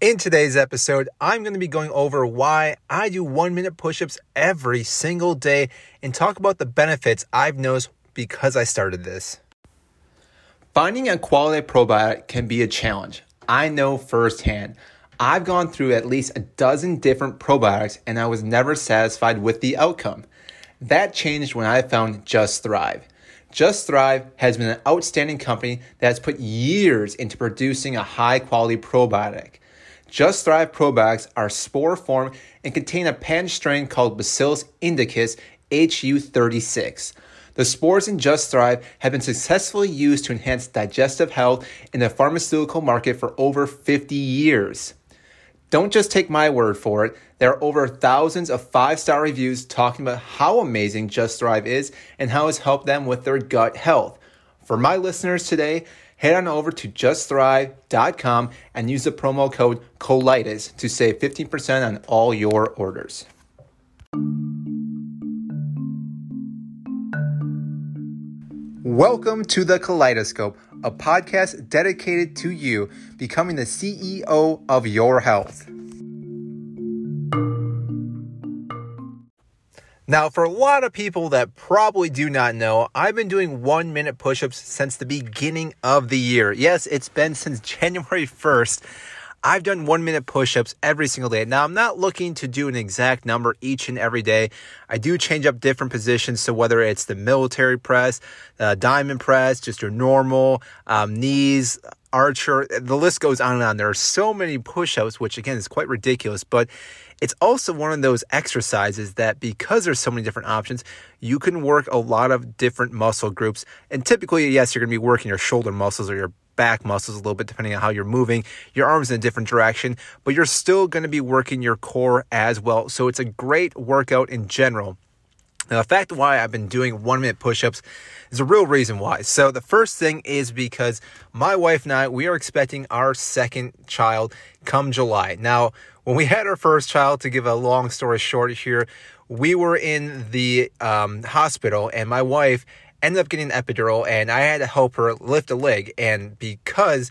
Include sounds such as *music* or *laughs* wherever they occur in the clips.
In today's episode, I'm going to be going over why I do one minute push ups every single day and talk about the benefits I've noticed because I started this. Finding a quality probiotic can be a challenge. I know firsthand. I've gone through at least a dozen different probiotics and I was never satisfied with the outcome. That changed when I found Just Thrive. Just Thrive has been an outstanding company that has put years into producing a high quality probiotic. Just Thrive probiotics are spore form and contain a patent strain called Bacillus indicus HU36. The spores in Just Thrive have been successfully used to enhance digestive health in the pharmaceutical market for over 50 years. Don't just take my word for it. There are over thousands of five star reviews talking about how amazing Just Thrive is and how it's helped them with their gut health. For my listeners today, head on over to justthrive.com and use the promo code colitis to save 15% on all your orders. Welcome to the Kaleidoscope, a podcast dedicated to you becoming the CEO of your health. Now, for a lot of people that probably do not know, I've been doing one minute push ups since the beginning of the year. Yes, it's been since *laughs* January 1st. I've done one minute push ups every single day. Now, I'm not looking to do an exact number each and every day. I do change up different positions. So, whether it's the military press, uh, diamond press, just your normal um, knees, archer, the list goes on and on. There are so many push ups, which again is quite ridiculous, but it's also one of those exercises that because there's so many different options, you can work a lot of different muscle groups. And typically, yes, you're going to be working your shoulder muscles or your back muscles a little bit depending on how you're moving your arms in a different direction, but you're still going to be working your core as well. So it's a great workout in general. Now, the fact why I've been doing one minute push ups is a real reason why. So, the first thing is because my wife and I, we are expecting our second child come July. Now, when we had our first child, to give a long story short here, we were in the um, hospital and my wife ended up getting an epidural and I had to help her lift a leg. And because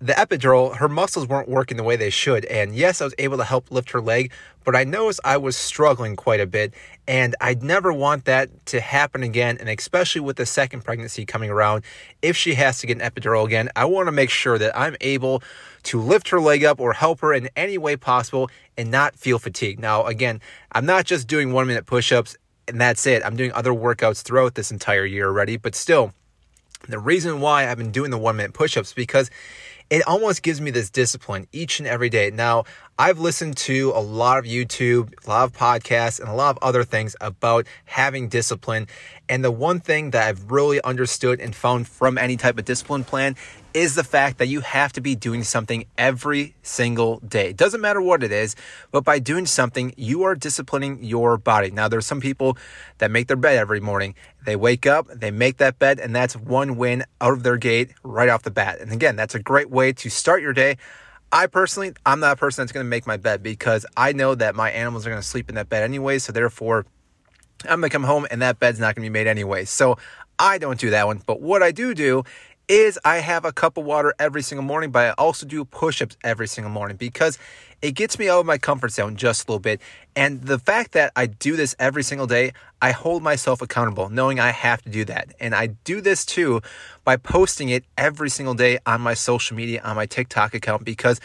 the epidural, her muscles weren't working the way they should. And yes, I was able to help lift her leg, but I noticed I was struggling quite a bit. And I'd never want that to happen again. And especially with the second pregnancy coming around, if she has to get an epidural again, I want to make sure that I'm able to lift her leg up or help her in any way possible and not feel fatigued. Now, again, I'm not just doing one minute push ups and that's it. I'm doing other workouts throughout this entire year already, but still, the reason why I've been doing the one minute push ups because it almost gives me this discipline each and every day. Now, I've listened to a lot of YouTube, a lot of podcasts, and a lot of other things about having discipline. And the one thing that I've really understood and found from any type of discipline plan is the fact that you have to be doing something every single day. It doesn't matter what it is, but by doing something, you are disciplining your body. Now, there's some people that make their bed every morning. They wake up, they make that bed, and that's one win out of their gate right off the bat. And again, that's a great way to start your day. I personally, I'm not a person that's going to make my bed because I know that my animals are going to sleep in that bed anyway. So therefore, I'm going to come home and that bed's not going to be made anyway. So I don't do that one. But what I do do is I have a cup of water every single morning, but I also do push ups every single morning because it gets me out of my comfort zone just a little bit. And the fact that I do this every single day, I hold myself accountable, knowing I have to do that. And I do this too by posting it every single day on my social media, on my TikTok account, because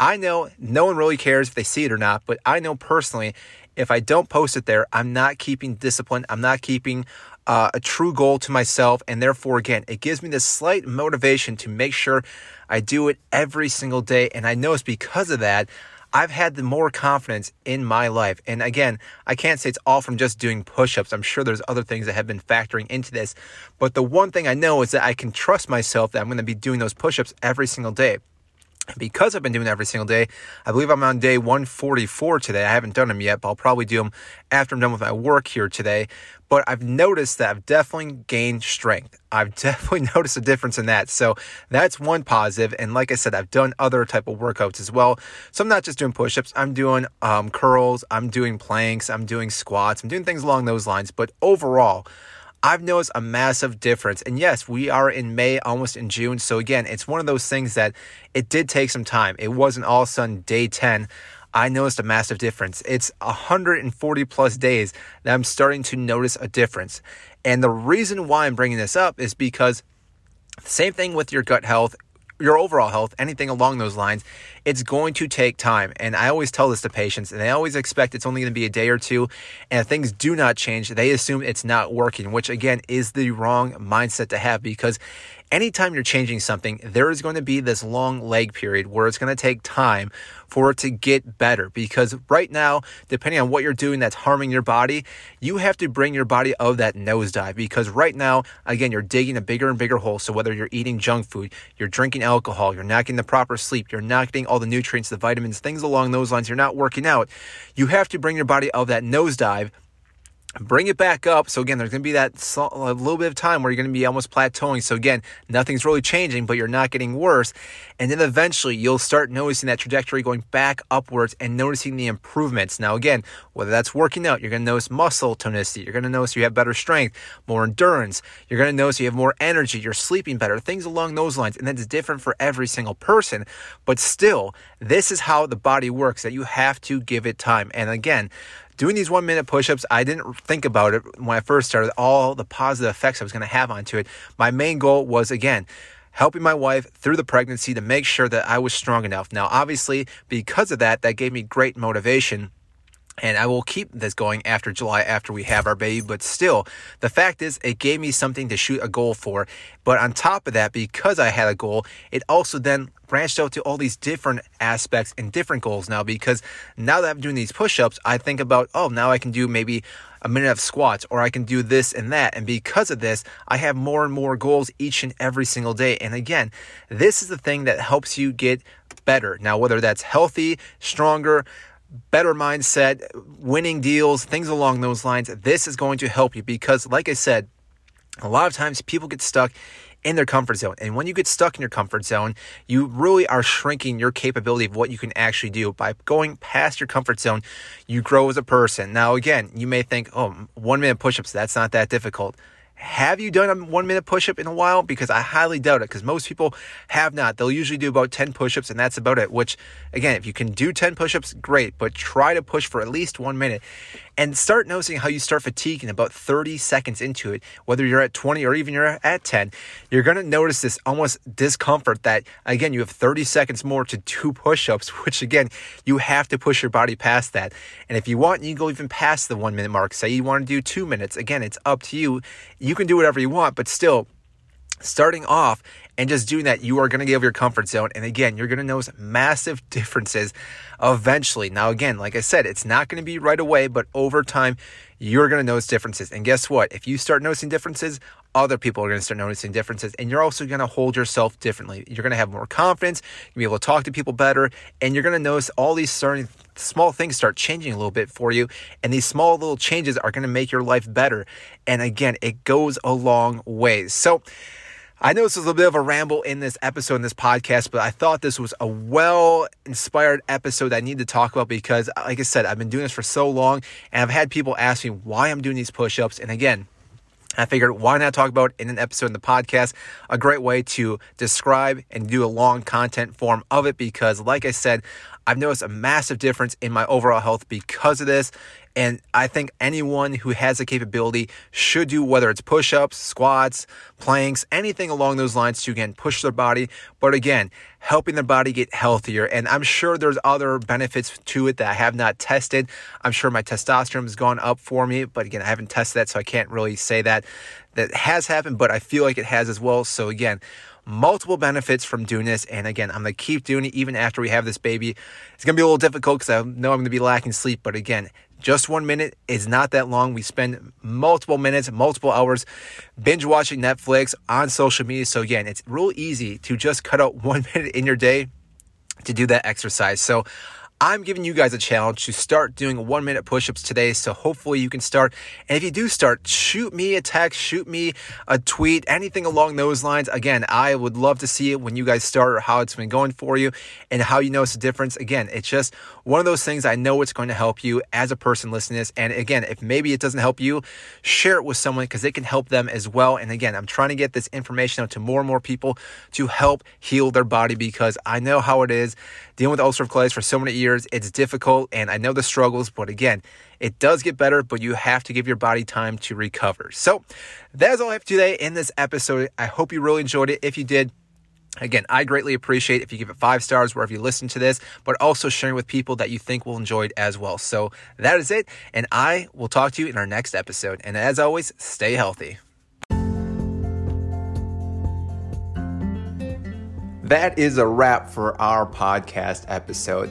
I know no one really cares if they see it or not, but I know personally if I don't post it there, I'm not keeping discipline. I'm not keeping uh, a true goal to myself. And therefore, again, it gives me this slight motivation to make sure I do it every single day. And I know it's because of that. I've had the more confidence in my life. And again, I can't say it's all from just doing push ups. I'm sure there's other things that have been factoring into this. But the one thing I know is that I can trust myself that I'm going to be doing those push ups every single day because I've been doing it every single day, I believe I'm on day 144 today. I haven't done them yet, but I'll probably do them after I'm done with my work here today. But I've noticed that I've definitely gained strength. I've *laughs* definitely noticed a difference in that. So that's one positive. And like I said, I've done other type of workouts as well. So I'm not just doing push-ups. I'm doing um, curls. I'm doing planks. I'm doing squats. I'm doing things along those lines. But overall, I've noticed a massive difference. And yes, we are in May, almost in June. So again, it's one of those things that it did take some time. It wasn't all of a sudden day 10. I noticed a massive difference. It's 140 plus days that I'm starting to notice a difference. And the reason why I'm bringing this up is because same thing with your gut health your overall health, anything along those lines, it's going to take time. And I always tell this to patients, and they always expect it's only going to be a day or two. And if things do not change, they assume it's not working, which again is the wrong mindset to have because anytime you're changing something, there is going to be this long leg period where it's going to take time for it to get better. Because right now, depending on what you're doing that's harming your body, you have to bring your body of that nosedive. Because right now, again, you're digging a bigger and bigger hole. So whether you're eating junk food, you're drinking alcohol, you're not getting the proper sleep, you're not getting all the nutrients, the vitamins, things along those lines, you're not working out, you have to bring your body of that nosedive bring it back up. So again, there's going to be that a little bit of time where you're going to be almost plateauing. So again, nothing's really changing, but you're not getting worse. And then eventually you'll start noticing that trajectory going back upwards and noticing the improvements. Now again, whether that's working out, you're going to notice muscle tonicity. You're going to notice you have better strength, more endurance. You're going to notice you have more energy. You're sleeping better, things along those lines. And that's different for every single person. But still, this is how the body works that you have to give it time. And again, doing these one minute push ups, I didn't think about it when I first started, all the positive effects I was going to have onto it. My main goal was, again, helping my wife through the pregnancy to make sure that I was strong enough. Now, obviously, because of that, that gave me great motivation and I will keep this going after July after we have our baby. But still, the fact is, it gave me something to shoot a goal for. But on top of that, because I had a goal, it also then branched out to all these different aspects and different goals now. Because now that I'm doing these push ups, I think about, oh, now I can do maybe a minute of squats or I can do this and that. And because of this, I have more and more goals each and every single day. And again, this is the thing that helps you get better. Now, whether that's healthy, stronger, better mindset, winning deals, things along those lines. This is going to help you because, like I said, a lot of times people get stuck in their comfort zone. And when you get stuck in your comfort zone, you really are shrinking your capability of what you can actually do. By going past your comfort zone, you grow as a person. Now, again, you may think, oh, one minute push ups, that's not that difficult. Have you done a one minute push up in a while? Because I highly doubt it, because most people have not. They'll usually do about 10 push ups, and that's about it. Which, again, if you can do 10 push ups, great, but try to push for at least one minute and start noticing how you start fatiguing about 30 seconds into it, whether you're at 20 or even you're at 10. You're going to notice this almost discomfort that, again, you have 30 seconds more to do push ups, *laughs* which again, you have to push your body past that. And if you want, you can go even past the one minute mark. Say you want to do two minutes. Again, it's up to you. You can do whatever you want, but still, starting off and just doing that, you are going to get over your comfort zone. And again, you're going to notice massive *laughs* differences eventually. Now, again, like I said, it's not going to be right away, but over time, you're going to notice differences. And guess what? If you start noticing differences, other people are going to start noticing differences. And you're also going to hold yourself differently. You're going to have more confidence. You'll be able to talk to people better. And you're going to notice all these certain small things start changing a little bit for you. And these small little changes are going to make your life better. And again, it goes a long way. So, I know this was a bit of a ramble in this episode, in this podcast, but I thought this was a well inspired episode I need to talk about because, like I said, I've been doing this for so long and I've had people ask me why I'm doing these push ups. And again, I figured why not talk about in an episode in the podcast? A great way to describe and do a long content form of it because, like I said, I've noticed a massive difference in my overall health because of this. And I think anyone who has the capability should do whether it's push ups, squats, planks, anything along those lines to again push their body. But again, helping their body get healthier. And I'm sure there's other benefits to it that I have not tested. I'm sure my testosterone has gone up for me, but again, I haven't tested that, so I can't really say that that has happened, but I feel like it has as well. So again, multiple benefits from doing this. And again, I'm to keep doing it even after we have this baby. It's to be a little difficult because I know I'm to be lacking sleep. But again, just one minute is not that long. We spend multiple minutes, multiple hours binge watching Netflix on social media. So again, it's real easy to just cut out *laughs* one minute in your day to do that exercise. So I'm giving you guys a challenge to start doing one minute push ups today. So hopefully you can start. And if you do start, shoot me a text, shoot me a tweet, anything along those lines. Again, I would love to see it when you guys start or how it's been going for you and how you notice the difference. Again, it's just one of those things I know it's going to help you as a person listening to this. And again, if maybe it doesn't help you, share it with someone because it can help them as well. And again, I'm trying to get this information out to more and more people to help heal their body because I know how it is dealing with ulcerative colitis for so many years. It's difficult and I know the struggles, but again, it does get better, but you have to give your body time to recover. So that's all I have today in this episode. I hope you really enjoyed it. If you did, Again, I greatly appreciate if you give it five stars wherever you listen to this, but also sharing with people that you think will enjoy it as well. So that is it, and I will talk to you in our next episode. And as always, stay healthy. That is a wrap for our podcast episode.